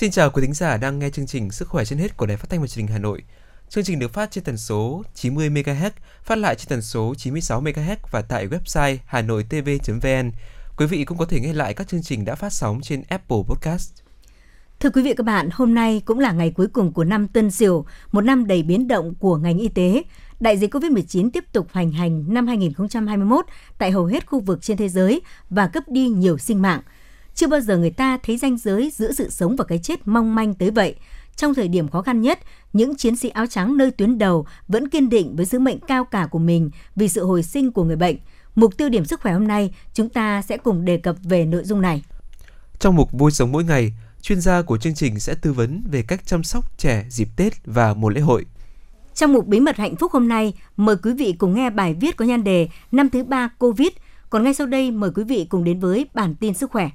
Xin chào quý thính giả đang nghe chương trình Sức khỏe trên hết của Đài Phát thanh và Truyền hình Hà Nội. Chương trình được phát trên tần số 90 MHz, phát lại trên tần số 96 MHz và tại website hanoitv.vn. Quý vị cũng có thể nghe lại các chương trình đã phát sóng trên Apple Podcast. Thưa quý vị các bạn, hôm nay cũng là ngày cuối cùng của năm Tân Sửu, một năm đầy biến động của ngành y tế. Đại dịch COVID-19 tiếp tục hoành hành năm 2021 tại hầu hết khu vực trên thế giới và cấp đi nhiều sinh mạng. Chưa bao giờ người ta thấy ranh giới giữa sự sống và cái chết mong manh tới vậy. Trong thời điểm khó khăn nhất, những chiến sĩ áo trắng nơi tuyến đầu vẫn kiên định với sứ mệnh cao cả của mình vì sự hồi sinh của người bệnh. Mục tiêu điểm sức khỏe hôm nay, chúng ta sẽ cùng đề cập về nội dung này. Trong mục Vui sống mỗi ngày, chuyên gia của chương trình sẽ tư vấn về cách chăm sóc trẻ dịp Tết và mùa lễ hội. Trong mục Bí mật hạnh phúc hôm nay, mời quý vị cùng nghe bài viết có nhan đề Năm thứ ba Covid. Còn ngay sau đây, mời quý vị cùng đến với bản tin sức khỏe.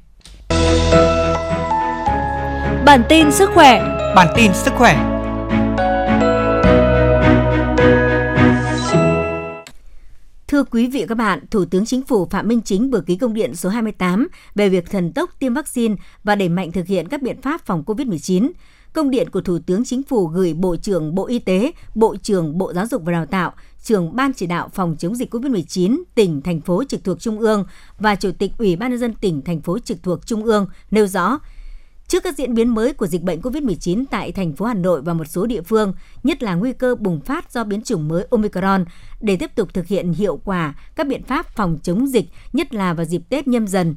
Bản tin sức khỏe Bản tin sức khỏe Thưa quý vị và các bạn, Thủ tướng Chính phủ Phạm Minh Chính vừa ký công điện số 28 về việc thần tốc tiêm vaccine và đẩy mạnh thực hiện các biện pháp phòng COVID-19. Công điện của Thủ tướng Chính phủ gửi Bộ trưởng Bộ Y tế, Bộ trưởng Bộ Giáo dục và Đào tạo, trưởng Ban chỉ đạo phòng chống dịch COVID-19 tỉnh, thành phố trực thuộc Trung ương và Chủ tịch Ủy ban nhân dân tỉnh, thành phố trực thuộc Trung ương nêu rõ, Trước các diễn biến mới của dịch bệnh COVID-19 tại thành phố Hà Nội và một số địa phương, nhất là nguy cơ bùng phát do biến chủng mới Omicron, để tiếp tục thực hiện hiệu quả các biện pháp phòng chống dịch, nhất là vào dịp Tết nhâm dần,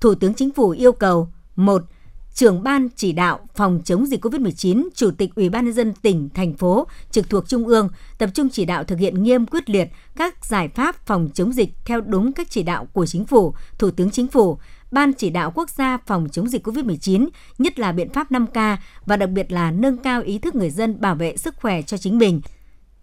Thủ tướng Chính phủ yêu cầu một trưởng ban chỉ đạo phòng chống dịch COVID-19, Chủ tịch Ủy ban nhân dân tỉnh, thành phố trực thuộc Trung ương tập trung chỉ đạo thực hiện nghiêm quyết liệt các giải pháp phòng chống dịch theo đúng các chỉ đạo của Chính phủ, Thủ tướng Chính phủ, Ban chỉ đạo quốc gia phòng chống dịch COVID-19, nhất là biện pháp 5K và đặc biệt là nâng cao ý thức người dân bảo vệ sức khỏe cho chính mình,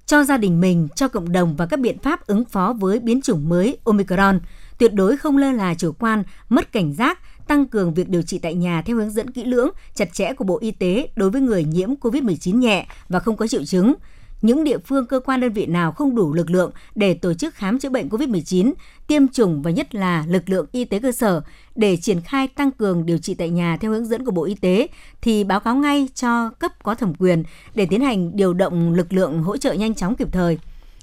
cho gia đình mình, cho cộng đồng và các biện pháp ứng phó với biến chủng mới Omicron. Tuyệt đối không lơ là chủ quan, mất cảnh giác, tăng cường việc điều trị tại nhà theo hướng dẫn kỹ lưỡng, chặt chẽ của Bộ Y tế đối với người nhiễm COVID-19 nhẹ và không có triệu chứng. Những địa phương, cơ quan đơn vị nào không đủ lực lượng để tổ chức khám chữa bệnh COVID-19, tiêm chủng và nhất là lực lượng y tế cơ sở để triển khai tăng cường điều trị tại nhà theo hướng dẫn của Bộ Y tế thì báo cáo ngay cho cấp có thẩm quyền để tiến hành điều động lực lượng hỗ trợ nhanh chóng kịp thời.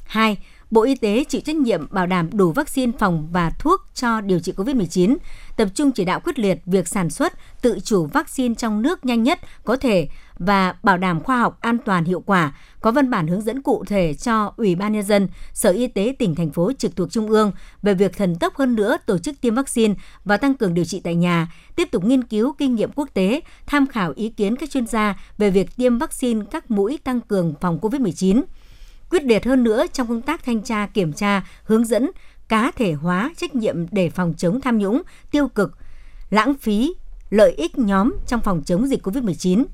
2 Bộ Y tế chịu trách nhiệm bảo đảm đủ vaccine phòng và thuốc cho điều trị COVID-19, tập trung chỉ đạo quyết liệt việc sản xuất, tự chủ vaccine trong nước nhanh nhất có thể và bảo đảm khoa học an toàn hiệu quả, có văn bản hướng dẫn cụ thể cho Ủy ban nhân dân, Sở Y tế tỉnh thành phố trực thuộc trung ương về việc thần tốc hơn nữa tổ chức tiêm vaccine và tăng cường điều trị tại nhà, tiếp tục nghiên cứu kinh nghiệm quốc tế, tham khảo ý kiến các chuyên gia về việc tiêm vaccine các mũi tăng cường phòng COVID-19 quyết liệt hơn nữa trong công tác thanh tra, kiểm tra, hướng dẫn, cá thể hóa trách nhiệm để phòng chống tham nhũng, tiêu cực, lãng phí, lợi ích nhóm trong phòng chống dịch COVID-19.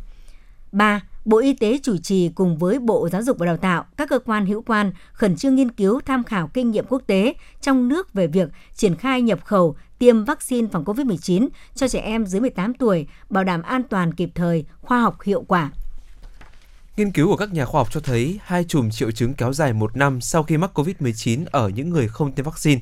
3. Bộ Y tế chủ trì cùng với Bộ Giáo dục và Đào tạo, các cơ quan hữu quan khẩn trương nghiên cứu tham khảo kinh nghiệm quốc tế trong nước về việc triển khai nhập khẩu tiêm vaccine phòng COVID-19 cho trẻ em dưới 18 tuổi, bảo đảm an toàn kịp thời, khoa học hiệu quả. Nghiên cứu của các nhà khoa học cho thấy hai chùm triệu chứng kéo dài một năm sau khi mắc COVID-19 ở những người không tiêm vaccine.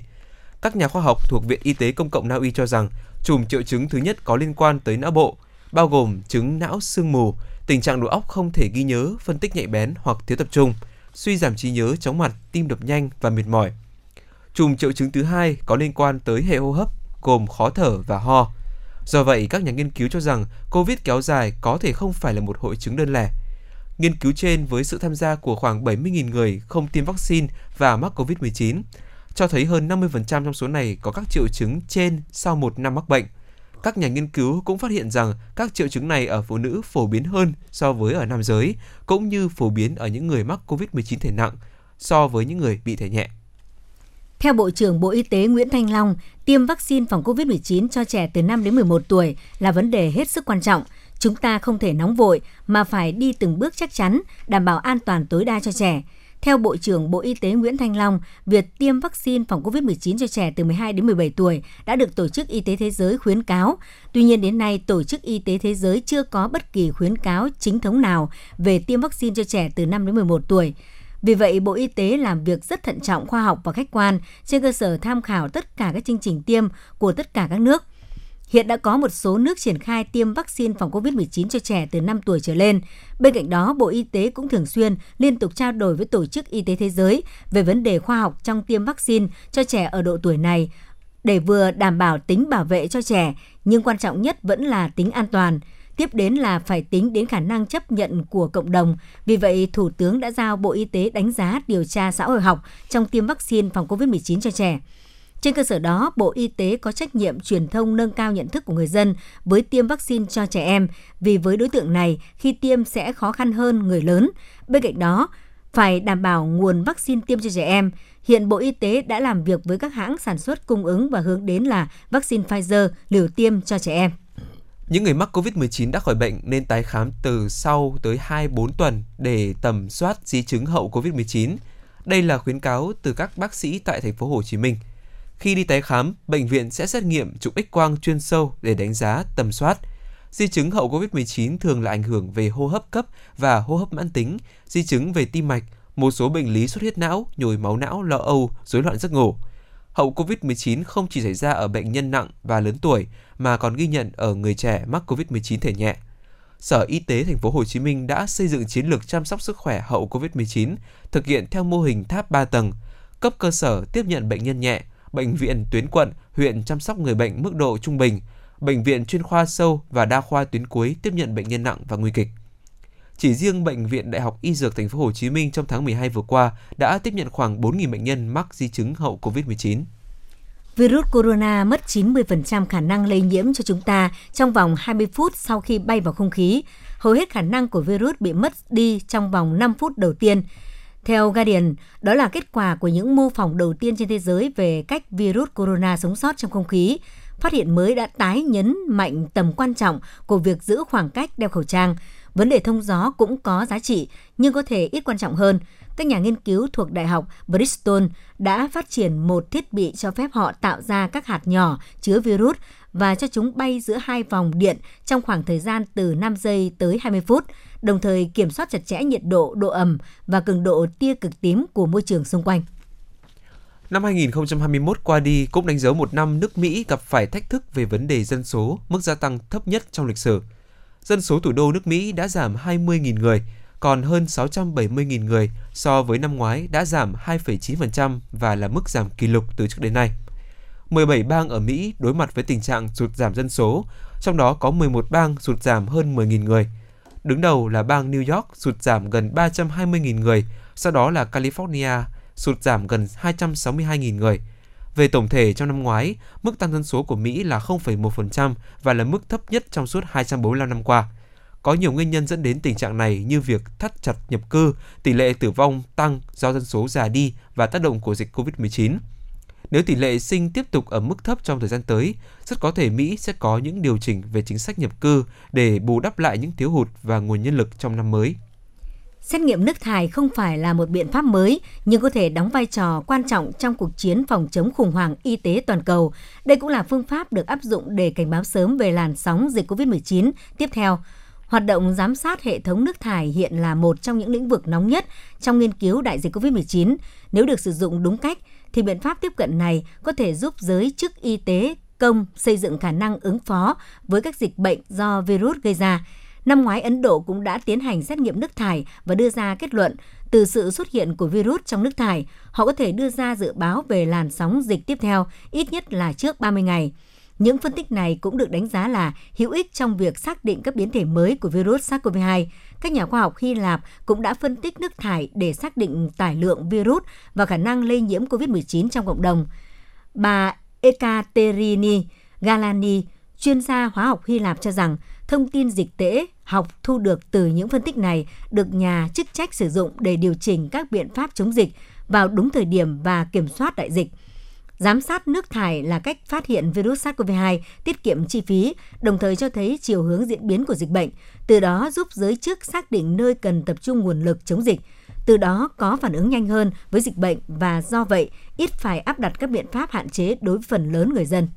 Các nhà khoa học thuộc Viện Y tế Công cộng Na Uy cho rằng chùm triệu chứng thứ nhất có liên quan tới não bộ, bao gồm chứng não sương mù, tình trạng đầu óc không thể ghi nhớ, phân tích nhạy bén hoặc thiếu tập trung, suy giảm trí nhớ, chóng mặt, tim đập nhanh và mệt mỏi. Chùm triệu chứng thứ hai có liên quan tới hệ hô hấp, gồm khó thở và ho. Do vậy, các nhà nghiên cứu cho rằng COVID kéo dài có thể không phải là một hội chứng đơn lẻ, Nghiên cứu trên với sự tham gia của khoảng 70.000 người không tiêm vaccine và mắc COVID-19 cho thấy hơn 50% trong số này có các triệu chứng trên sau một năm mắc bệnh. Các nhà nghiên cứu cũng phát hiện rằng các triệu chứng này ở phụ nữ phổ biến hơn so với ở nam giới, cũng như phổ biến ở những người mắc COVID-19 thể nặng so với những người bị thể nhẹ. Theo Bộ trưởng Bộ Y tế Nguyễn Thanh Long, tiêm vaccine phòng COVID-19 cho trẻ từ 5 đến 11 tuổi là vấn đề hết sức quan trọng – Chúng ta không thể nóng vội mà phải đi từng bước chắc chắn, đảm bảo an toàn tối đa cho trẻ. Theo Bộ trưởng Bộ Y tế Nguyễn Thanh Long, việc tiêm vaccine phòng COVID-19 cho trẻ từ 12 đến 17 tuổi đã được Tổ chức Y tế Thế giới khuyến cáo. Tuy nhiên đến nay, Tổ chức Y tế Thế giới chưa có bất kỳ khuyến cáo chính thống nào về tiêm vaccine cho trẻ từ 5 đến 11 tuổi. Vì vậy, Bộ Y tế làm việc rất thận trọng, khoa học và khách quan trên cơ sở tham khảo tất cả các chương trình tiêm của tất cả các nước. Hiện đã có một số nước triển khai tiêm vaccine phòng COVID-19 cho trẻ từ 5 tuổi trở lên. Bên cạnh đó, Bộ Y tế cũng thường xuyên liên tục trao đổi với Tổ chức Y tế Thế giới về vấn đề khoa học trong tiêm vaccine cho trẻ ở độ tuổi này để vừa đảm bảo tính bảo vệ cho trẻ, nhưng quan trọng nhất vẫn là tính an toàn. Tiếp đến là phải tính đến khả năng chấp nhận của cộng đồng. Vì vậy, Thủ tướng đã giao Bộ Y tế đánh giá điều tra xã hội học trong tiêm vaccine phòng COVID-19 cho trẻ. Trên cơ sở đó, Bộ Y tế có trách nhiệm truyền thông nâng cao nhận thức của người dân với tiêm vaccine cho trẻ em, vì với đối tượng này, khi tiêm sẽ khó khăn hơn người lớn. Bên cạnh đó, phải đảm bảo nguồn vaccine tiêm cho trẻ em. Hiện Bộ Y tế đã làm việc với các hãng sản xuất cung ứng và hướng đến là vaccine Pfizer liều tiêm cho trẻ em. Những người mắc COVID-19 đã khỏi bệnh nên tái khám từ sau tới 2-4 tuần để tầm soát di chứng hậu COVID-19. Đây là khuyến cáo từ các bác sĩ tại thành phố Hồ Chí Minh. Khi đi tái khám, bệnh viện sẽ xét nghiệm chụp X-quang chuyên sâu để đánh giá tầm soát. Di chứng hậu COVID-19 thường là ảnh hưởng về hô hấp cấp và hô hấp mãn tính, di chứng về tim mạch, một số bệnh lý xuất huyết não, nhồi máu não, lo âu, rối loạn giấc ngủ. Hậu COVID-19 không chỉ xảy ra ở bệnh nhân nặng và lớn tuổi mà còn ghi nhận ở người trẻ mắc COVID-19 thể nhẹ. Sở Y tế thành phố Hồ Chí Minh đã xây dựng chiến lược chăm sóc sức khỏe hậu COVID-19, thực hiện theo mô hình tháp 3 tầng, cấp cơ sở tiếp nhận bệnh nhân nhẹ, bệnh viện tuyến quận, huyện chăm sóc người bệnh mức độ trung bình, bệnh viện chuyên khoa sâu và đa khoa tuyến cuối tiếp nhận bệnh nhân nặng và nguy kịch. Chỉ riêng bệnh viện Đại học Y Dược thành phố Hồ Chí Minh trong tháng 12 vừa qua đã tiếp nhận khoảng 4.000 bệnh nhân mắc di chứng hậu COVID-19. Virus corona mất 90% khả năng lây nhiễm cho chúng ta trong vòng 20 phút sau khi bay vào không khí. Hầu hết khả năng của virus bị mất đi trong vòng 5 phút đầu tiên. Theo Guardian, đó là kết quả của những mô phỏng đầu tiên trên thế giới về cách virus corona sống sót trong không khí. Phát hiện mới đã tái nhấn mạnh tầm quan trọng của việc giữ khoảng cách đeo khẩu trang. Vấn đề thông gió cũng có giá trị, nhưng có thể ít quan trọng hơn. Các nhà nghiên cứu thuộc Đại học Bristol đã phát triển một thiết bị cho phép họ tạo ra các hạt nhỏ chứa virus và cho chúng bay giữa hai vòng điện trong khoảng thời gian từ 5 giây tới 20 phút, đồng thời kiểm soát chặt chẽ nhiệt độ, độ ẩm và cường độ tia cực tím của môi trường xung quanh. Năm 2021 qua đi cũng đánh dấu một năm nước Mỹ gặp phải thách thức về vấn đề dân số, mức gia tăng thấp nhất trong lịch sử. Dân số thủ đô nước Mỹ đã giảm 20.000 người, còn hơn 670.000 người so với năm ngoái đã giảm 2,9% và là mức giảm kỷ lục từ trước đến nay. 17 bang ở Mỹ đối mặt với tình trạng sụt giảm dân số, trong đó có 11 bang sụt giảm hơn 10.000 người. Đứng đầu là bang New York sụt giảm gần 320.000 người, sau đó là California sụt giảm gần 262.000 người. Về tổng thể trong năm ngoái, mức tăng dân số của Mỹ là 0,1% và là mức thấp nhất trong suốt 245 năm qua. Có nhiều nguyên nhân dẫn đến tình trạng này như việc thắt chặt nhập cư, tỷ lệ tử vong tăng do dân số già đi và tác động của dịch COVID-19. Nếu tỷ lệ sinh tiếp tục ở mức thấp trong thời gian tới, rất có thể Mỹ sẽ có những điều chỉnh về chính sách nhập cư để bù đắp lại những thiếu hụt và nguồn nhân lực trong năm mới. Xét nghiệm nước thải không phải là một biện pháp mới, nhưng có thể đóng vai trò quan trọng trong cuộc chiến phòng chống khủng hoảng y tế toàn cầu. Đây cũng là phương pháp được áp dụng để cảnh báo sớm về làn sóng dịch COVID-19 tiếp theo. Hoạt động giám sát hệ thống nước thải hiện là một trong những lĩnh vực nóng nhất trong nghiên cứu đại dịch COVID-19. Nếu được sử dụng đúng cách, thì biện pháp tiếp cận này có thể giúp giới chức y tế công xây dựng khả năng ứng phó với các dịch bệnh do virus gây ra. Năm ngoái, Ấn Độ cũng đã tiến hành xét nghiệm nước thải và đưa ra kết luận từ sự xuất hiện của virus trong nước thải, họ có thể đưa ra dự báo về làn sóng dịch tiếp theo, ít nhất là trước 30 ngày. Những phân tích này cũng được đánh giá là hữu ích trong việc xác định các biến thể mới của virus SARS-CoV-2. Các nhà khoa học Hy Lạp cũng đã phân tích nước thải để xác định tải lượng virus và khả năng lây nhiễm COVID-19 trong cộng đồng. Bà Ekaterini Galani, chuyên gia hóa học Hy Lạp cho rằng thông tin dịch tễ học thu được từ những phân tích này được nhà chức trách sử dụng để điều chỉnh các biện pháp chống dịch vào đúng thời điểm và kiểm soát đại dịch. Giám sát nước thải là cách phát hiện virus SARS-CoV-2, tiết kiệm chi phí, đồng thời cho thấy chiều hướng diễn biến của dịch bệnh, từ đó giúp giới chức xác định nơi cần tập trung nguồn lực chống dịch, từ đó có phản ứng nhanh hơn với dịch bệnh và do vậy ít phải áp đặt các biện pháp hạn chế đối với phần lớn người dân.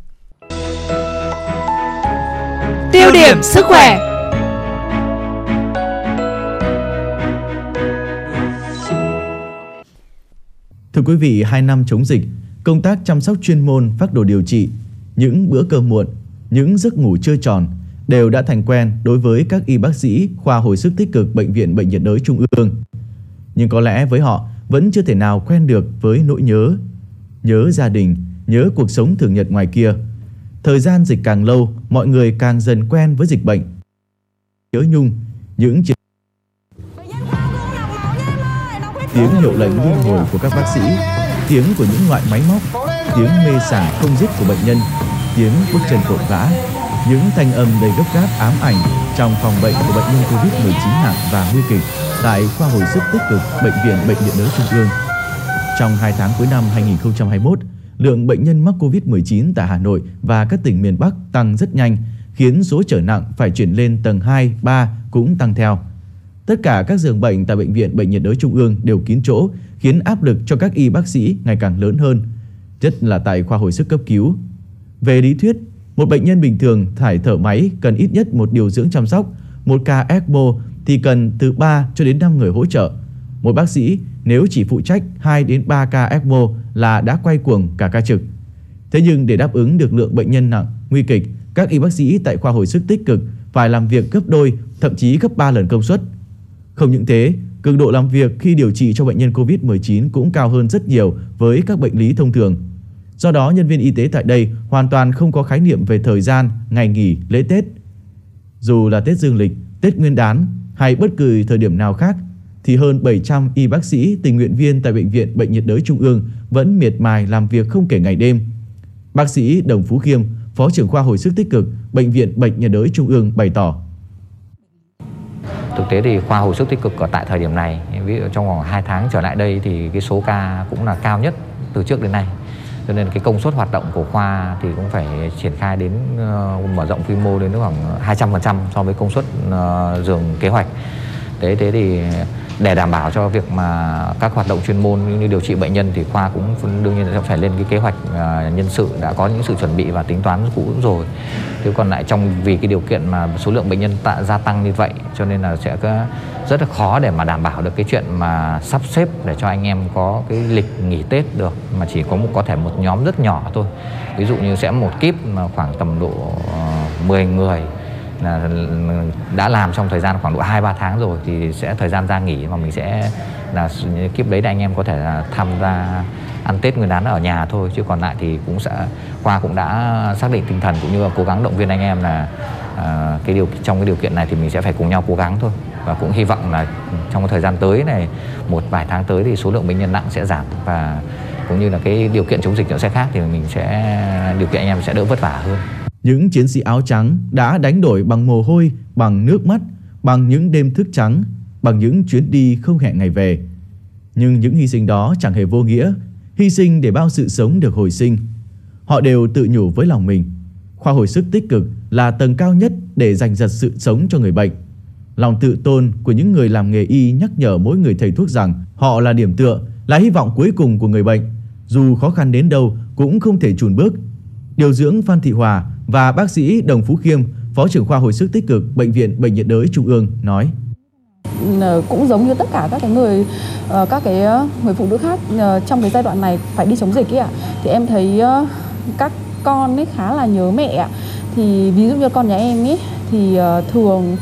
Tiêu điểm sức khỏe. Thưa quý vị, hai năm chống dịch, công tác chăm sóc chuyên môn, phác đồ điều trị, những bữa cơm muộn, những giấc ngủ chưa tròn đều đã thành quen đối với các y bác sĩ khoa hồi sức tích cực bệnh viện Bệnh nhiệt đới Trung ương. Nhưng có lẽ với họ vẫn chưa thể nào quen được với nỗi nhớ, nhớ gia đình, nhớ cuộc sống thường nhật ngoài kia. Thời gian dịch càng lâu, mọi người càng dần quen với dịch bệnh. Nhớ nhung, những chiến tiếng hiệu lệnh liên hồi của các bác sĩ, tiếng của những loại máy móc, tiếng mê sảng không dứt của bệnh nhân, tiếng bước chân vội vã, những thanh âm đầy gấp gáp ám ảnh trong phòng bệnh của bệnh nhân Covid-19 nặng và nguy kịch tại khoa hồi sức tích cực bệnh viện Bệnh viện đới Trung ương. Trong 2 tháng cuối năm 2021, lượng bệnh nhân mắc Covid-19 tại Hà Nội và các tỉnh miền Bắc tăng rất nhanh, khiến số trở nặng phải chuyển lên tầng 2, 3 cũng tăng theo. Tất cả các giường bệnh tại bệnh viện Bệnh nhiệt đới Trung ương đều kín chỗ, khiến áp lực cho các y bác sĩ ngày càng lớn hơn, nhất là tại khoa hồi sức cấp cứu. Về lý thuyết, một bệnh nhân bình thường thải thở máy cần ít nhất một điều dưỡng chăm sóc, một ca ECMO thì cần từ 3 cho đến 5 người hỗ trợ. Một bác sĩ nếu chỉ phụ trách 2 đến 3 ca ECMO là đã quay cuồng cả ca trực. Thế nhưng để đáp ứng được lượng bệnh nhân nặng, nguy kịch, các y bác sĩ tại khoa hồi sức tích cực phải làm việc gấp đôi, thậm chí gấp 3 lần công suất. Không những thế, cường độ làm việc khi điều trị cho bệnh nhân COVID-19 cũng cao hơn rất nhiều với các bệnh lý thông thường. Do đó, nhân viên y tế tại đây hoàn toàn không có khái niệm về thời gian, ngày nghỉ, lễ Tết. Dù là Tết Dương lịch, Tết Nguyên đán hay bất cứ thời điểm nào khác, thì hơn 700 y bác sĩ tình nguyện viên tại Bệnh viện Bệnh nhiệt đới Trung ương vẫn miệt mài làm việc không kể ngày đêm. Bác sĩ Đồng Phú Khiêm, Phó trưởng khoa hồi sức tích cực Bệnh viện Bệnh nhiệt đới Trung ương bày tỏ. Thực tế thì khoa hồi sức tích cực ở tại thời điểm này, ví dụ trong vòng 2 tháng trở lại đây thì cái số ca cũng là cao nhất từ trước đến nay cho nên cái công suất hoạt động của khoa thì cũng phải triển khai đến uh, mở rộng quy mô đến khoảng 200% so với công suất uh, giường kế hoạch. Thế thế thì để đảm bảo cho việc mà các hoạt động chuyên môn như điều trị bệnh nhân thì khoa cũng đương nhiên sẽ phải lên cái kế hoạch à, nhân sự đã có những sự chuẩn bị và tính toán cũ rồi. Thế còn lại trong vì cái điều kiện mà số lượng bệnh nhân tạ, gia tăng như vậy cho nên là sẽ có rất là khó để mà đảm bảo được cái chuyện mà sắp xếp để cho anh em có cái lịch nghỉ Tết được mà chỉ có một có thể một nhóm rất nhỏ thôi. Ví dụ như sẽ một kíp mà khoảng tầm độ ờ, 10 người là đã làm trong thời gian khoảng độ 2 3 tháng rồi thì sẽ thời gian ra nghỉ mà mình sẽ là kiếp đấy là anh em có thể là tham gia ăn Tết Nguyên đán ở nhà thôi chứ còn lại thì cũng sẽ khoa cũng đã xác định tinh thần cũng như là cố gắng động viên anh em là à, cái điều trong cái điều kiện này thì mình sẽ phải cùng nhau cố gắng thôi và cũng hy vọng là trong cái thời gian tới này một vài tháng tới thì số lượng bệnh nhân nặng sẽ giảm và cũng như là cái điều kiện chống dịch nó sẽ khác thì mình sẽ điều kiện anh em sẽ đỡ vất vả hơn. Những chiến sĩ áo trắng đã đánh đổi bằng mồ hôi, bằng nước mắt, bằng những đêm thức trắng, bằng những chuyến đi không hẹn ngày về. Nhưng những hy sinh đó chẳng hề vô nghĩa, hy sinh để bao sự sống được hồi sinh. Họ đều tự nhủ với lòng mình, khoa hồi sức tích cực là tầng cao nhất để giành giật sự sống cho người bệnh. Lòng tự tôn của những người làm nghề y nhắc nhở mỗi người thầy thuốc rằng họ là điểm tựa, là hy vọng cuối cùng của người bệnh. Dù khó khăn đến đâu cũng không thể chùn bước. Điều dưỡng Phan Thị Hòa và bác sĩ Đồng Phú Khiêm, Phó trưởng khoa hồi sức tích cực Bệnh viện Bệnh nhiệt đới Trung ương nói. Ờ, cũng giống như tất cả các cái người ờ, các cái ờ, người phụ nữ khác trong cái giai đoạn này phải đi chống dịch ấy ạ. Thì em thấy các con ấy khá là nhớ mẹ ạ. Thì ví dụ như con nhà em ấy thì thường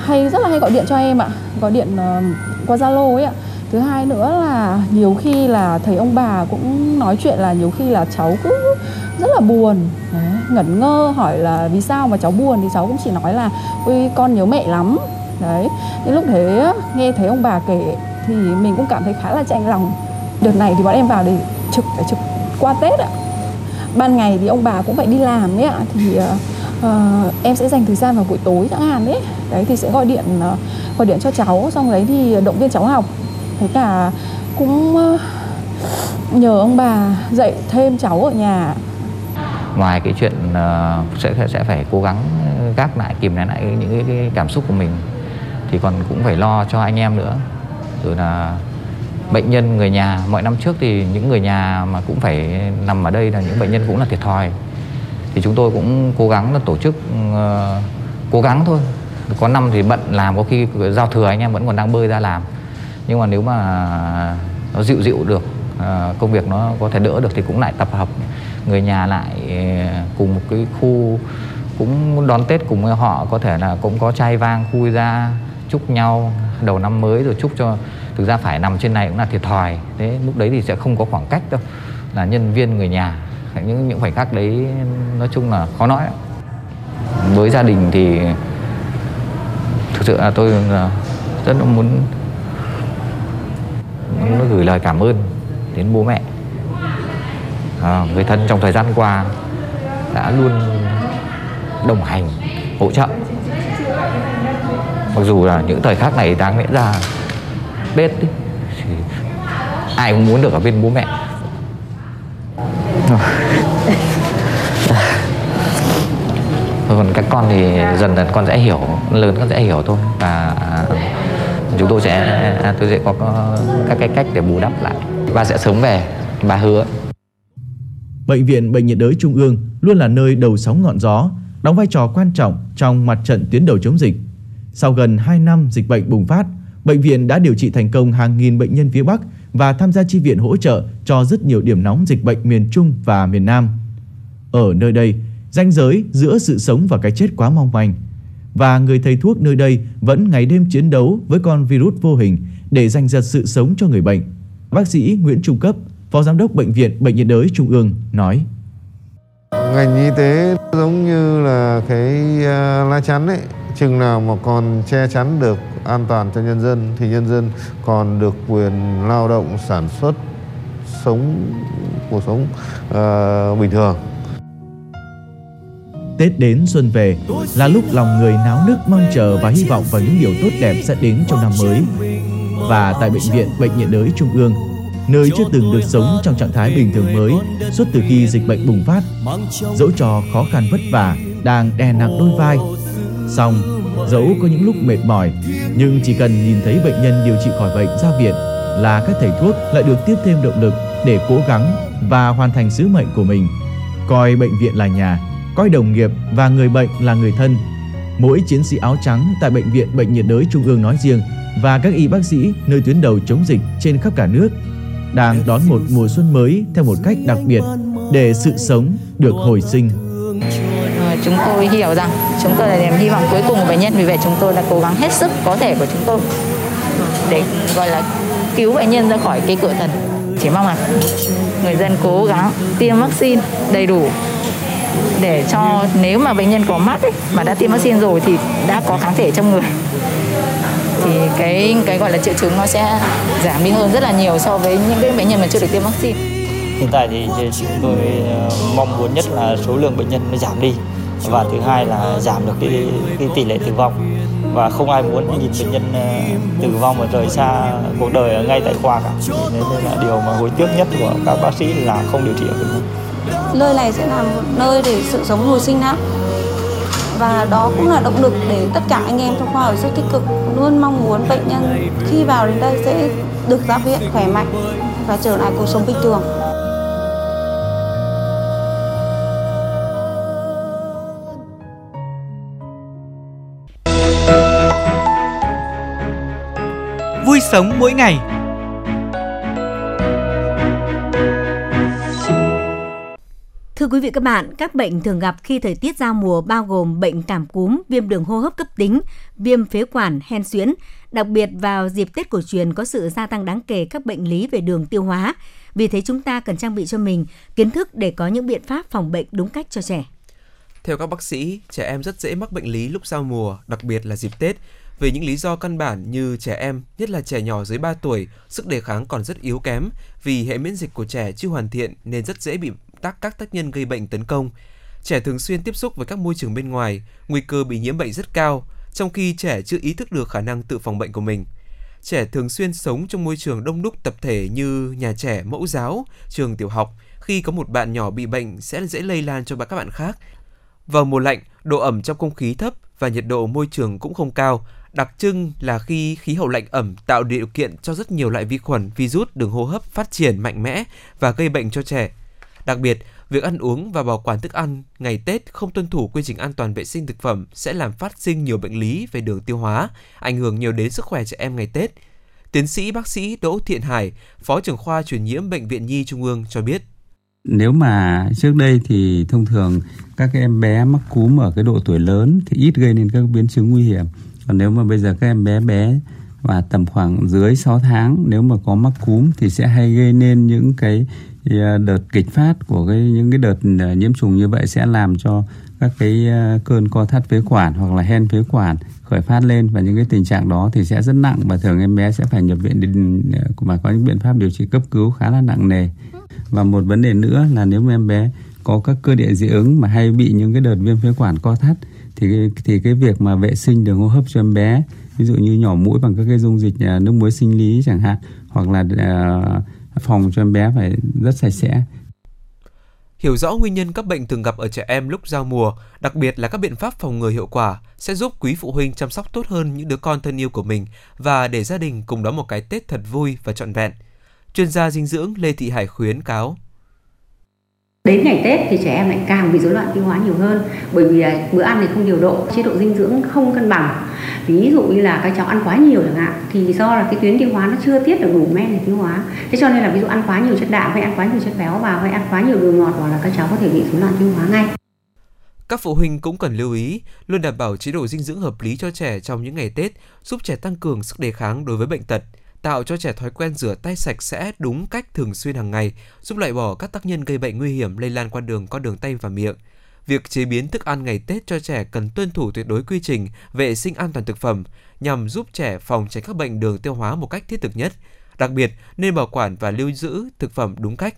hay rất là hay gọi điện cho em ạ. Gọi điện qua zalo ấy ạ. Thứ hai nữa là nhiều khi là thầy ông bà cũng nói chuyện là nhiều khi là cháu cứ rất là buồn. Đấy, ngẩn ngơ hỏi là vì sao mà cháu buồn thì cháu cũng chỉ nói là ôi con nhớ mẹ lắm. Đấy đến lúc thế nghe thấy ông bà kể thì mình cũng cảm thấy khá là chạnh lòng. Đợt này thì bọn em vào để trực để trực qua tết ạ. Ban ngày thì ông bà cũng phải đi làm đấy ạ thì uh, em sẽ dành thời gian vào buổi tối chẳng hạn đấy. Đấy thì sẽ gọi điện uh, gọi điện cho cháu xong đấy thì động viên cháu học. Thế cả cũng uh, nhờ ông bà dạy thêm cháu ở nhà ngoài cái chuyện uh, sẽ sẽ phải cố gắng gác lại kìm nén lại những cái, cái cảm xúc của mình thì còn cũng phải lo cho anh em nữa. Rồi là bệnh nhân người nhà mọi năm trước thì những người nhà mà cũng phải nằm ở đây là những bệnh nhân cũng là thiệt thòi. Thì chúng tôi cũng cố gắng là tổ chức uh, cố gắng thôi. Có năm thì bận làm có khi giao thừa anh em vẫn còn đang bơi ra làm. Nhưng mà nếu mà nó dịu dịu được uh, công việc nó có thể đỡ được thì cũng lại tập hợp người nhà lại ờ, cùng một cái khu cũng đón Tết cùng với họ, có thể là cũng có chai vang khui ra, chúc nhau đầu năm mới rồi chúc cho, thực ra phải nằm trên này cũng là thiệt thòi. Thế lúc đấy thì sẽ không có khoảng cách đâu, là nhân viên người nhà. Những những khoảnh khắc đấy nói chung là khó nói. Với gia đình thì thực sự là tôi rất là muốn muốn gửi lời cảm ơn đến bố mẹ à, người thân trong thời gian qua đã luôn đồng hành hỗ trợ. Mặc dù là những thời khắc này đáng lẽ ra Tết ý, thì ai cũng muốn được ở bên bố mẹ. Còn các con thì dần dần con sẽ hiểu lớn con sẽ hiểu thôi. Và chúng tôi sẽ tôi sẽ có các cái cách để bù đắp lại. Ba sẽ sớm về bà hứa. Bệnh viện Bệnh nhiệt đới Trung ương luôn là nơi đầu sóng ngọn gió, đóng vai trò quan trọng trong mặt trận tuyến đầu chống dịch. Sau gần 2 năm dịch bệnh bùng phát, bệnh viện đã điều trị thành công hàng nghìn bệnh nhân phía Bắc và tham gia chi viện hỗ trợ cho rất nhiều điểm nóng dịch bệnh miền Trung và miền Nam. Ở nơi đây, ranh giới giữa sự sống và cái chết quá mong manh. Và người thầy thuốc nơi đây vẫn ngày đêm chiến đấu với con virus vô hình để giành giật sự sống cho người bệnh. Bác sĩ Nguyễn Trung Cấp, Phó Giám đốc Bệnh viện Bệnh nhiệt đới Trung ương nói. Ngành y tế giống như là cái à, lá chắn ấy, chừng nào mà còn che chắn được an toàn cho nhân dân thì nhân dân còn được quyền lao động sản xuất sống cuộc sống uh, bình thường Tết đến xuân về là lúc lòng người náo nức mong chờ và hy vọng vào những điều tốt đẹp sẽ đến trong năm mới. Và tại bệnh viện Bệnh nhiệt đới Trung ương, nơi chưa từng được sống trong trạng thái bình thường mới suốt từ khi dịch bệnh bùng phát, dẫu trò khó khăn vất vả đang đè nặng đôi vai. Xong, dẫu có những lúc mệt mỏi, nhưng chỉ cần nhìn thấy bệnh nhân điều trị khỏi bệnh ra viện là các thầy thuốc lại được tiếp thêm động lực để cố gắng và hoàn thành sứ mệnh của mình. Coi bệnh viện là nhà, coi đồng nghiệp và người bệnh là người thân. Mỗi chiến sĩ áo trắng tại Bệnh viện Bệnh nhiệt đới Trung ương nói riêng và các y bác sĩ nơi tuyến đầu chống dịch trên khắp cả nước đang đón một mùa xuân mới theo một cách đặc biệt để sự sống được hồi sinh. Ờ, chúng tôi hiểu rằng chúng tôi là niềm hy vọng cuối cùng của bệnh nhân vì vậy chúng tôi đã cố gắng hết sức có thể của chúng tôi để gọi là cứu bệnh nhân ra khỏi cái cửa thần chỉ mong là người dân cố gắng tiêm vaccine đầy đủ để cho nếu mà bệnh nhân có mắc ấy, mà đã tiêm vaccine rồi thì đã có kháng thể trong người thì cái cái gọi là triệu chứng nó sẽ giảm đi hơn rất là nhiều so với những cái bệnh nhân mà chưa được tiêm vaccine. Hiện tại thì chúng tôi ờ, mong muốn nhất là số lượng bệnh nhân nó giảm đi và thứ hai là giảm được cái, cái tỷ lệ tử vong. Và không ai muốn nhìn bệnh nhân ờ, tử vong và rời xa cuộc đời ở ngay tại khoa cả. Nên là điều mà hối tiếc nhất của các bác sĩ là không điều trị ở bệnh nhân. Nơi này sẽ là một nơi để sự sống hồi sinh não và đó cũng là động lực để tất cả anh em trong khoa hồi sức tích cực luôn mong muốn bệnh nhân khi vào đến đây sẽ được ra viện khỏe mạnh và trở lại cuộc sống bình thường. Vui sống mỗi ngày Thưa quý vị các bạn, các bệnh thường gặp khi thời tiết giao mùa bao gồm bệnh cảm cúm, viêm đường hô hấp cấp tính, viêm phế quản, hen suyễn. Đặc biệt vào dịp Tết cổ truyền có sự gia tăng đáng kể các bệnh lý về đường tiêu hóa. Vì thế chúng ta cần trang bị cho mình kiến thức để có những biện pháp phòng bệnh đúng cách cho trẻ. Theo các bác sĩ, trẻ em rất dễ mắc bệnh lý lúc giao mùa, đặc biệt là dịp Tết vì những lý do căn bản như trẻ em, nhất là trẻ nhỏ dưới 3 tuổi, sức đề kháng còn rất yếu kém vì hệ miễn dịch của trẻ chưa hoàn thiện nên rất dễ bị tác các tác nhân gây bệnh tấn công. Trẻ thường xuyên tiếp xúc với các môi trường bên ngoài, nguy cơ bị nhiễm bệnh rất cao, trong khi trẻ chưa ý thức được khả năng tự phòng bệnh của mình. Trẻ thường xuyên sống trong môi trường đông đúc tập thể như nhà trẻ, mẫu giáo, trường tiểu học. Khi có một bạn nhỏ bị bệnh sẽ dễ lây lan cho các bạn khác. Vào mùa lạnh, độ ẩm trong không khí thấp và nhiệt độ môi trường cũng không cao. Đặc trưng là khi khí hậu lạnh ẩm tạo điều kiện cho rất nhiều loại vi khuẩn, virus đường hô hấp phát triển mạnh mẽ và gây bệnh cho trẻ. Đặc biệt, việc ăn uống và bảo quản thức ăn ngày Tết không tuân thủ quy trình an toàn vệ sinh thực phẩm sẽ làm phát sinh nhiều bệnh lý về đường tiêu hóa, ảnh hưởng nhiều đến sức khỏe trẻ em ngày Tết. Tiến sĩ bác sĩ Đỗ Thiện Hải, Phó trưởng khoa truyền nhiễm Bệnh viện Nhi Trung ương cho biết. Nếu mà trước đây thì thông thường các em bé mắc cúm ở cái độ tuổi lớn thì ít gây nên các biến chứng nguy hiểm. Còn nếu mà bây giờ các em bé bé và tầm khoảng dưới 6 tháng nếu mà có mắc cúm thì sẽ hay gây nên những cái thì à, đợt kịch phát của cái những cái đợt à, nhiễm trùng như vậy sẽ làm cho các cái à, cơn co thắt phế quản hoặc là hen phế quản khởi phát lên và những cái tình trạng đó thì sẽ rất nặng và thường em bé sẽ phải nhập viện đến có những biện pháp điều trị cấp cứu khá là nặng nề. Và một vấn đề nữa là nếu mà em bé có các cơ địa dị ứng mà hay bị những cái đợt viêm phế quản co thắt thì thì cái việc mà vệ sinh đường hô hấp cho em bé ví dụ như nhỏ mũi bằng các cái dung dịch nước muối sinh lý chẳng hạn hoặc là uh, phòng cho em bé phải rất sạch sẽ Hiểu rõ nguyên nhân các bệnh thường gặp ở trẻ em lúc giao mùa, đặc biệt là các biện pháp phòng ngừa hiệu quả sẽ giúp quý phụ huynh chăm sóc tốt hơn những đứa con thân yêu của mình và để gia đình cùng đón một cái Tết thật vui và trọn vẹn. Chuyên gia dinh dưỡng Lê Thị Hải khuyến cáo Đến ngày Tết thì trẻ em lại càng bị rối loạn tiêu hóa nhiều hơn bởi vì à, bữa ăn thì không điều độ, chế độ dinh dưỡng không cân bằng. Ví dụ như là các cháu ăn quá nhiều chẳng hạn thì do là cái tuyến tiêu hóa nó chưa tiết được đủ men để tiêu hóa. Thế cho nên là ví dụ ăn quá nhiều chất đạm hay ăn quá nhiều chất béo vào hay ăn quá nhiều đường ngọt hoặc là các cháu có thể bị rối loạn tiêu hóa ngay. Các phụ huynh cũng cần lưu ý luôn đảm bảo chế độ dinh dưỡng hợp lý cho trẻ trong những ngày Tết, giúp trẻ tăng cường sức đề kháng đối với bệnh tật tạo cho trẻ thói quen rửa tay sạch sẽ đúng cách thường xuyên hàng ngày, giúp loại bỏ các tác nhân gây bệnh nguy hiểm lây lan qua đường con đường tay và miệng. Việc chế biến thức ăn ngày Tết cho trẻ cần tuân thủ tuyệt đối quy trình vệ sinh an toàn thực phẩm nhằm giúp trẻ phòng tránh các bệnh đường tiêu hóa một cách thiết thực nhất. Đặc biệt, nên bảo quản và lưu giữ thực phẩm đúng cách.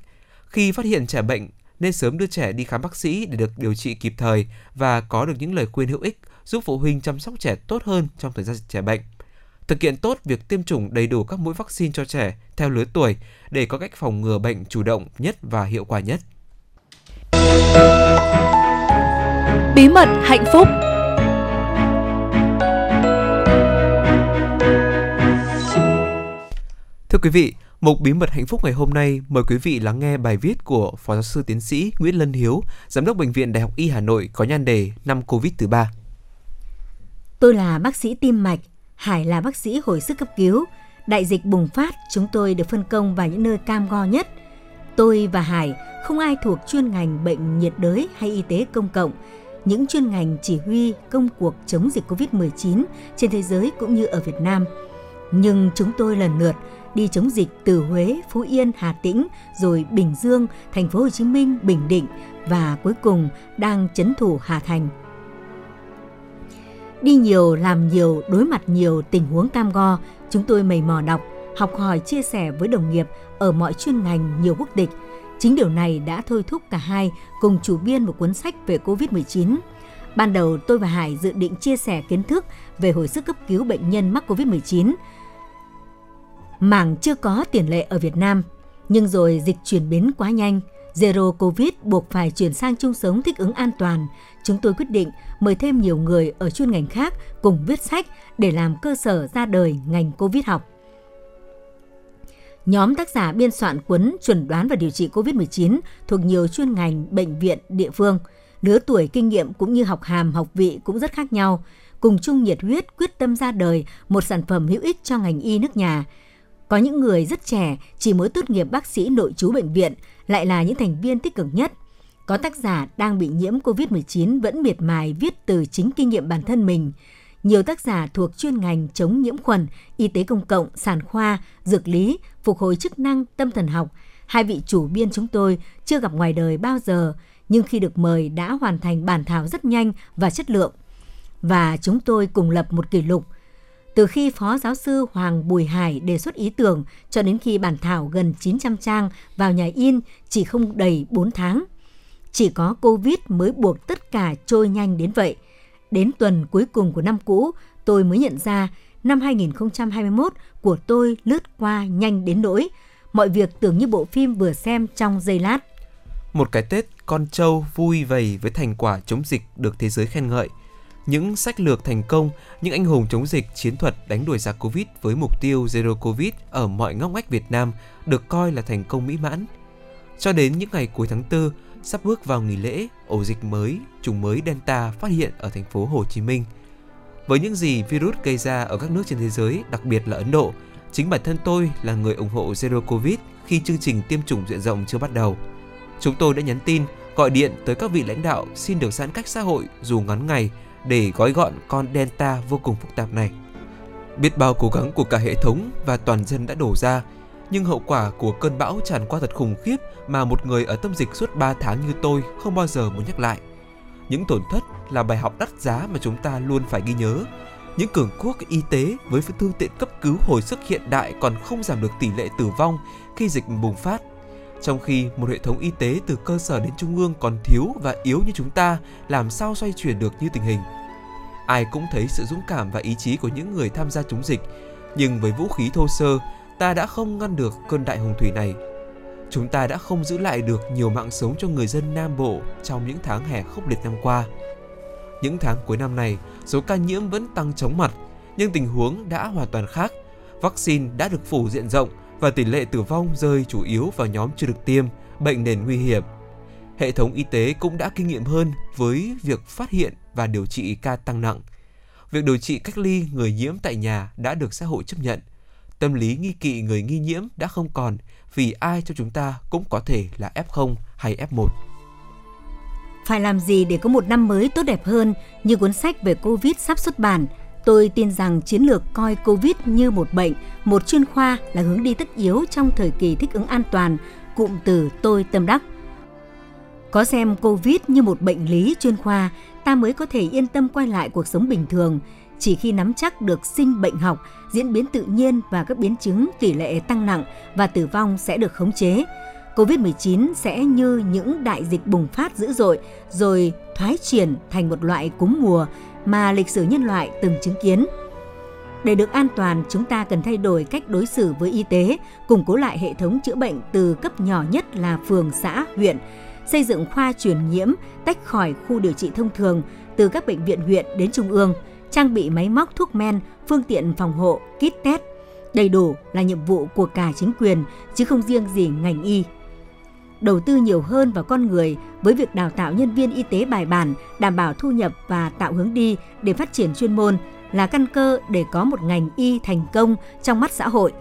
Khi phát hiện trẻ bệnh, nên sớm đưa trẻ đi khám bác sĩ để được điều trị kịp thời và có được những lời khuyên hữu ích giúp phụ huynh chăm sóc trẻ tốt hơn trong thời gian trẻ bệnh thực hiện tốt việc tiêm chủng đầy đủ các mũi vaccine cho trẻ theo lứa tuổi để có cách phòng ngừa bệnh chủ động nhất và hiệu quả nhất. Bí mật hạnh phúc Thưa quý vị, Mục Bí mật hạnh phúc ngày hôm nay mời quý vị lắng nghe bài viết của Phó giáo sư tiến sĩ Nguyễn Lân Hiếu, Giám đốc Bệnh viện Đại học Y Hà Nội có nhan đề năm Covid thứ ba. Tôi là bác sĩ tim mạch, Hải là bác sĩ hồi sức cấp cứu. Đại dịch bùng phát, chúng tôi được phân công vào những nơi cam go nhất. Tôi và Hải không ai thuộc chuyên ngành bệnh nhiệt đới hay y tế công cộng, những chuyên ngành chỉ huy công cuộc chống dịch Covid-19 trên thế giới cũng như ở Việt Nam. Nhưng chúng tôi lần lượt đi chống dịch từ Huế, Phú Yên, Hà Tĩnh, rồi Bình Dương, Thành phố Hồ Chí Minh, Bình Định và cuối cùng đang chấn thủ Hà Thành. Đi nhiều, làm nhiều, đối mặt nhiều tình huống cam go, chúng tôi mầy mò đọc, học hỏi chia sẻ với đồng nghiệp ở mọi chuyên ngành nhiều quốc tịch. Chính điều này đã thôi thúc cả hai cùng chủ biên một cuốn sách về COVID-19. Ban đầu tôi và Hải dự định chia sẻ kiến thức về hồi sức cấp cứu bệnh nhân mắc COVID-19. Mảng chưa có tiền lệ ở Việt Nam, nhưng rồi dịch chuyển biến quá nhanh, Zero Covid buộc phải chuyển sang chung sống thích ứng an toàn, chúng tôi quyết định mời thêm nhiều người ở chuyên ngành khác cùng viết sách để làm cơ sở ra đời ngành Covid học. Nhóm tác giả biên soạn cuốn chuẩn đoán và điều trị COVID-19 thuộc nhiều chuyên ngành bệnh viện địa phương. Lứa tuổi kinh nghiệm cũng như học hàm, học vị cũng rất khác nhau. Cùng chung nhiệt huyết quyết tâm ra đời một sản phẩm hữu ích cho ngành y nước nhà. Có những người rất trẻ, chỉ mới tốt nghiệp bác sĩ nội trú bệnh viện, lại là những thành viên tích cực nhất – có tác giả đang bị nhiễm COVID-19 vẫn miệt mài viết từ chính kinh nghiệm bản thân mình. Nhiều tác giả thuộc chuyên ngành chống nhiễm khuẩn, y tế công cộng, sản khoa, dược lý, phục hồi chức năng, tâm thần học. Hai vị chủ biên chúng tôi chưa gặp ngoài đời bao giờ, nhưng khi được mời đã hoàn thành bản thảo rất nhanh và chất lượng. Và chúng tôi cùng lập một kỷ lục. Từ khi Phó Giáo sư Hoàng Bùi Hải đề xuất ý tưởng cho đến khi bản thảo gần 900 trang vào nhà in chỉ không đầy 4 tháng – chỉ có Covid mới buộc tất cả trôi nhanh đến vậy. Đến tuần cuối cùng của năm cũ, tôi mới nhận ra năm 2021 của tôi lướt qua nhanh đến nỗi mọi việc tưởng như bộ phim vừa xem trong giây lát. Một cái Tết con trâu vui vầy với thành quả chống dịch được thế giới khen ngợi. Những sách lược thành công, những anh hùng chống dịch chiến thuật đánh đuổi giặc Covid với mục tiêu Zero Covid ở mọi ngóc ngách Việt Nam được coi là thành công mỹ mãn. Cho đến những ngày cuối tháng 4, sắp bước vào nghỉ lễ, ổ dịch mới, chủng mới Delta phát hiện ở thành phố Hồ Chí Minh. Với những gì virus gây ra ở các nước trên thế giới, đặc biệt là Ấn Độ, chính bản thân tôi là người ủng hộ Zero Covid khi chương trình tiêm chủng diện rộng chưa bắt đầu. Chúng tôi đã nhắn tin, gọi điện tới các vị lãnh đạo xin được giãn cách xã hội dù ngắn ngày để gói gọn con Delta vô cùng phức tạp này. Biết bao cố gắng của cả hệ thống và toàn dân đã đổ ra, nhưng hậu quả của cơn bão tràn qua thật khủng khiếp mà một người ở tâm dịch suốt 3 tháng như tôi không bao giờ muốn nhắc lại. Những tổn thất là bài học đắt giá mà chúng ta luôn phải ghi nhớ. Những cường quốc y tế với phương tiện cấp cứu hồi sức hiện đại còn không giảm được tỷ lệ tử vong khi dịch bùng phát. Trong khi một hệ thống y tế từ cơ sở đến trung ương còn thiếu và yếu như chúng ta, làm sao xoay chuyển được như tình hình? Ai cũng thấy sự dũng cảm và ý chí của những người tham gia chống dịch, nhưng với vũ khí thô sơ, ta đã không ngăn được cơn đại hồng thủy này. Chúng ta đã không giữ lại được nhiều mạng sống cho người dân Nam Bộ trong những tháng hè khốc liệt năm qua. Những tháng cuối năm này, số ca nhiễm vẫn tăng chóng mặt, nhưng tình huống đã hoàn toàn khác. Vaccine đã được phủ diện rộng và tỷ lệ tử vong rơi chủ yếu vào nhóm chưa được tiêm, bệnh nền nguy hiểm. Hệ thống y tế cũng đã kinh nghiệm hơn với việc phát hiện và điều trị ca tăng nặng. Việc điều trị cách ly người nhiễm tại nhà đã được xã hội chấp nhận. Tâm lý nghi kỵ người nghi nhiễm đã không còn vì ai cho chúng ta cũng có thể là F0 hay F1. Phải làm gì để có một năm mới tốt đẹp hơn như cuốn sách về Covid sắp xuất bản – Tôi tin rằng chiến lược coi Covid như một bệnh, một chuyên khoa là hướng đi tất yếu trong thời kỳ thích ứng an toàn, cụm từ tôi tâm đắc. Có xem Covid như một bệnh lý chuyên khoa, ta mới có thể yên tâm quay lại cuộc sống bình thường. Chỉ khi nắm chắc được sinh bệnh học, diễn biến tự nhiên và các biến chứng tỷ lệ tăng nặng và tử vong sẽ được khống chế, COVID-19 sẽ như những đại dịch bùng phát dữ dội rồi thoái triển thành một loại cúm mùa mà lịch sử nhân loại từng chứng kiến. Để được an toàn, chúng ta cần thay đổi cách đối xử với y tế, củng cố lại hệ thống chữa bệnh từ cấp nhỏ nhất là phường, xã, huyện, xây dựng khoa truyền nhiễm tách khỏi khu điều trị thông thường từ các bệnh viện huyện đến trung ương, trang bị máy móc thuốc men, phương tiện phòng hộ, kit test. Đầy đủ là nhiệm vụ của cả chính quyền, chứ không riêng gì ngành y đầu tư nhiều hơn vào con người với việc đào tạo nhân viên y tế bài bản, đảm bảo thu nhập và tạo hướng đi để phát triển chuyên môn là căn cơ để có một ngành y thành công trong mắt xã hội.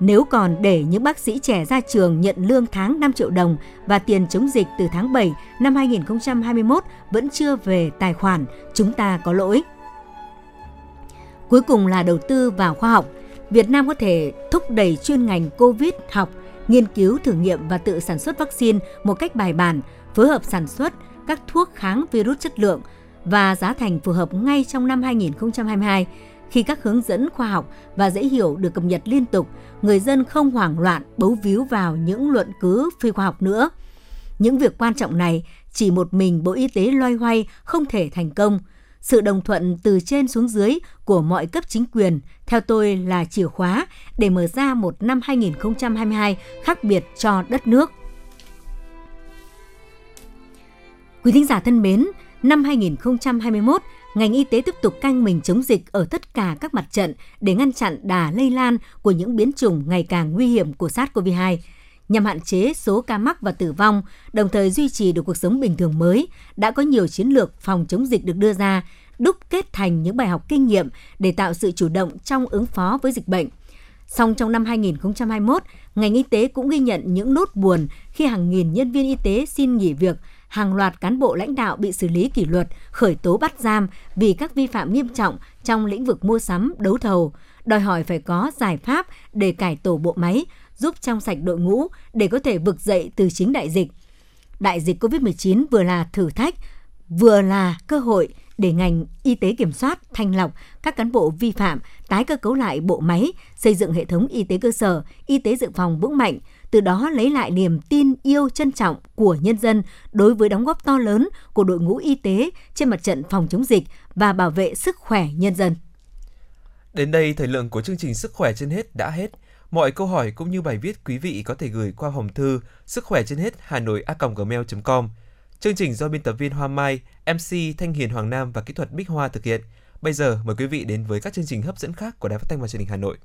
Nếu còn để những bác sĩ trẻ ra trường nhận lương tháng 5 triệu đồng và tiền chống dịch từ tháng 7 năm 2021 vẫn chưa về tài khoản, chúng ta có lỗi. Cuối cùng là đầu tư vào khoa học. Việt Nam có thể thúc đẩy chuyên ngành COVID học nghiên cứu thử nghiệm và tự sản xuất vaccine một cách bài bản, phối hợp sản xuất các thuốc kháng virus chất lượng và giá thành phù hợp ngay trong năm 2022. Khi các hướng dẫn khoa học và dễ hiểu được cập nhật liên tục, người dân không hoảng loạn bấu víu vào những luận cứ phi khoa học nữa. Những việc quan trọng này chỉ một mình Bộ Y tế loay hoay không thể thành công – sự đồng thuận từ trên xuống dưới của mọi cấp chính quyền theo tôi là chìa khóa để mở ra một năm 2022 khác biệt cho đất nước. Quý thính giả thân mến, năm 2021, ngành y tế tiếp tục canh mình chống dịch ở tất cả các mặt trận để ngăn chặn đà lây lan của những biến chủng ngày càng nguy hiểm của SARS-CoV-2 nhằm hạn chế số ca mắc và tử vong, đồng thời duy trì được cuộc sống bình thường mới, đã có nhiều chiến lược phòng chống dịch được đưa ra, đúc kết thành những bài học kinh nghiệm để tạo sự chủ động trong ứng phó với dịch bệnh. Song trong năm 2021, ngành y tế cũng ghi nhận những nốt buồn khi hàng nghìn nhân viên y tế xin nghỉ việc, hàng loạt cán bộ lãnh đạo bị xử lý kỷ luật, khởi tố bắt giam vì các vi phạm nghiêm trọng trong lĩnh vực mua sắm, đấu thầu, đòi hỏi phải có giải pháp để cải tổ bộ máy, giúp trong sạch đội ngũ để có thể vực dậy từ chính đại dịch. Đại dịch COVID-19 vừa là thử thách, vừa là cơ hội để ngành y tế kiểm soát, thanh lọc các cán bộ vi phạm, tái cơ cấu lại bộ máy, xây dựng hệ thống y tế cơ sở, y tế dự phòng vững mạnh, từ đó lấy lại niềm tin yêu trân trọng của nhân dân đối với đóng góp to lớn của đội ngũ y tế trên mặt trận phòng chống dịch và bảo vệ sức khỏe nhân dân. Đến đây, thời lượng của chương trình Sức khỏe trên hết đã hết. Mọi câu hỏi cũng như bài viết quý vị có thể gửi qua hòm thư sức khỏe trên hết hà nội a gmail.com. Chương trình do biên tập viên Hoa Mai, MC Thanh Hiền Hoàng Nam và kỹ thuật Bích Hoa thực hiện. Bây giờ mời quý vị đến với các chương trình hấp dẫn khác của Đài Phát thanh và Truyền hình Hà Nội.